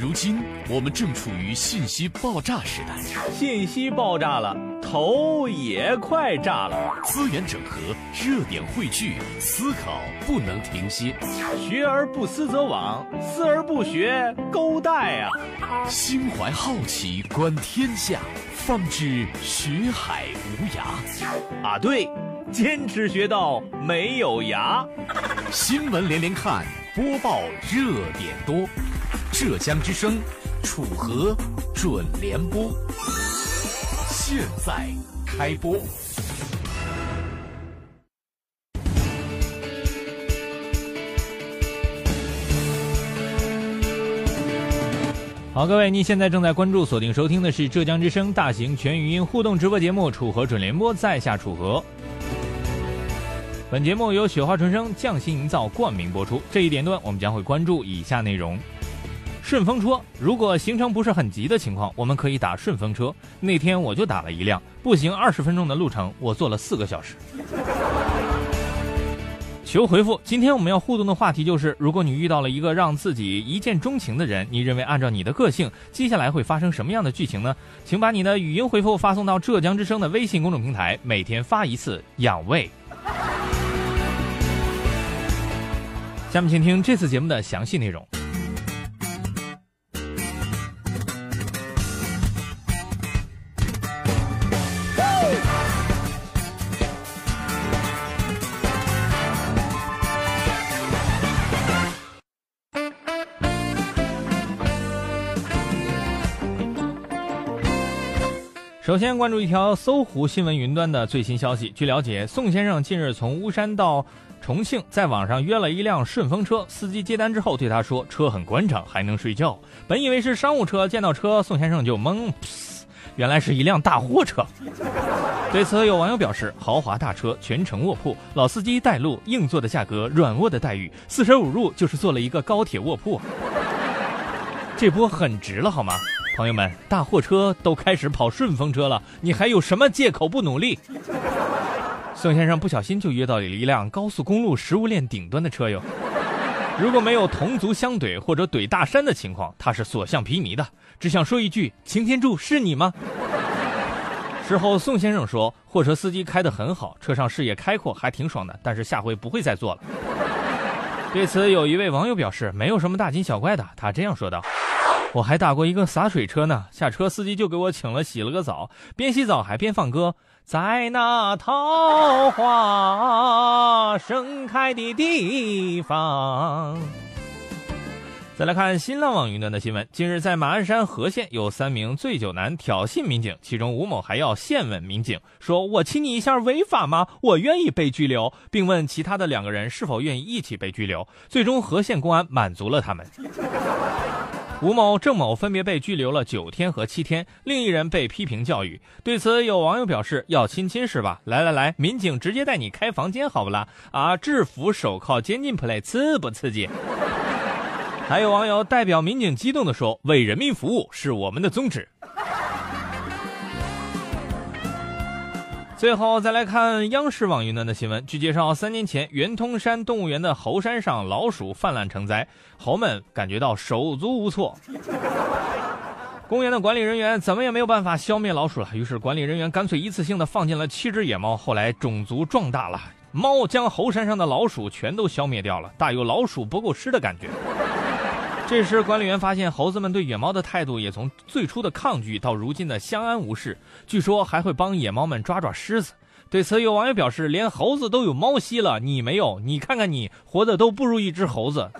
如今我们正处于信息爆炸时代，信息爆炸了，头也快炸了。资源整合，热点汇聚，思考不能停歇。学而不思则罔，思而不学，勾带啊！心怀好奇，观天下，方知学海无涯。啊，对，坚持学到没有涯。新闻连连看，播报热点多。浙江之声，楚河准联播，现在开播。好，各位，您现在正在关注、锁定收听的是浙江之声大型全语音互动直播节目《楚河准联播》，在下楚河。本节目由雪花纯生匠心营造冠名播出。这一点段，我们将会关注以下内容：顺风车，如果行程不是很急的情况，我们可以打顺风车。那天我就打了一辆，步行二十分钟的路程，我坐了四个小时。求回复。今天我们要互动的话题就是：如果你遇到了一个让自己一见钟情的人，你认为按照你的个性，接下来会发生什么样的剧情呢？请把你的语音回复发送到浙江之声的微信公众平台，每天发一次养胃。下面请听这次节目的详细内容。首先关注一条搜狐新闻云端的最新消息。据了解，宋先生近日从巫山到重庆，在网上约了一辆顺风车。司机接单之后对他说：“车很宽敞，还能睡觉。”本以为是商务车，见到车，宋先生就懵，原来是一辆大货车。对此，有网友表示：“豪华大车，全程卧铺，老司机带路，硬座的价格，软卧的待遇，四舍五入就是坐了一个高铁卧铺。”这波很值了，好吗？朋友们，大货车都开始跑顺风车了，你还有什么借口不努力？宋先生不小心就约到了一辆高速公路食物链顶端的车友。如果没有同族相怼或者怼大山的情况，他是所向披靡的。只想说一句：擎天柱是你吗？事后，宋先生说，货车司机开得很好，车上视野开阔，还挺爽的。但是下回不会再坐了。对此，有一位网友表示，没有什么大惊小怪的。他这样说道。我还打过一个洒水车呢，下车司机就给我请了洗了个澡，边洗澡还边放歌，在那桃花盛开的地方。再来看新浪网云端的新闻，近日在马鞍山和县有三名醉酒男挑衅民警，其中吴某还要线吻民警，说我亲你一下违法吗？我愿意被拘留，并问其他的两个人是否愿意一起被拘留。最终和县公安满足了他们。吴某、郑某分别被拘留了九天和七天，另一人被批评教育。对此，有网友表示：“要亲亲是吧？来来来，民警直接带你开房间好不啦？啊，制服、手铐、监禁 play，刺不刺激？” 还有网友代表民警激动地说：“为人民服务是我们的宗旨。”最后再来看央视网云端的新闻。据介绍，三年前圆通山动物园的猴山上老鼠泛滥成灾，猴们感觉到手足无措。公园的管理人员怎么也没有办法消灭老鼠了，于是管理人员干脆一次性的放进了七只野猫。后来种族壮大了，猫将猴山上的老鼠全都消灭掉了，大有老鼠不够吃的感觉。这时，管理员发现猴子们对野猫的态度也从最初的抗拒到如今的相安无事，据说还会帮野猫们抓抓狮子。对此，有网友表示：“连猴子都有猫吸了，你没有？你看看你，活的都不如一只猴子。”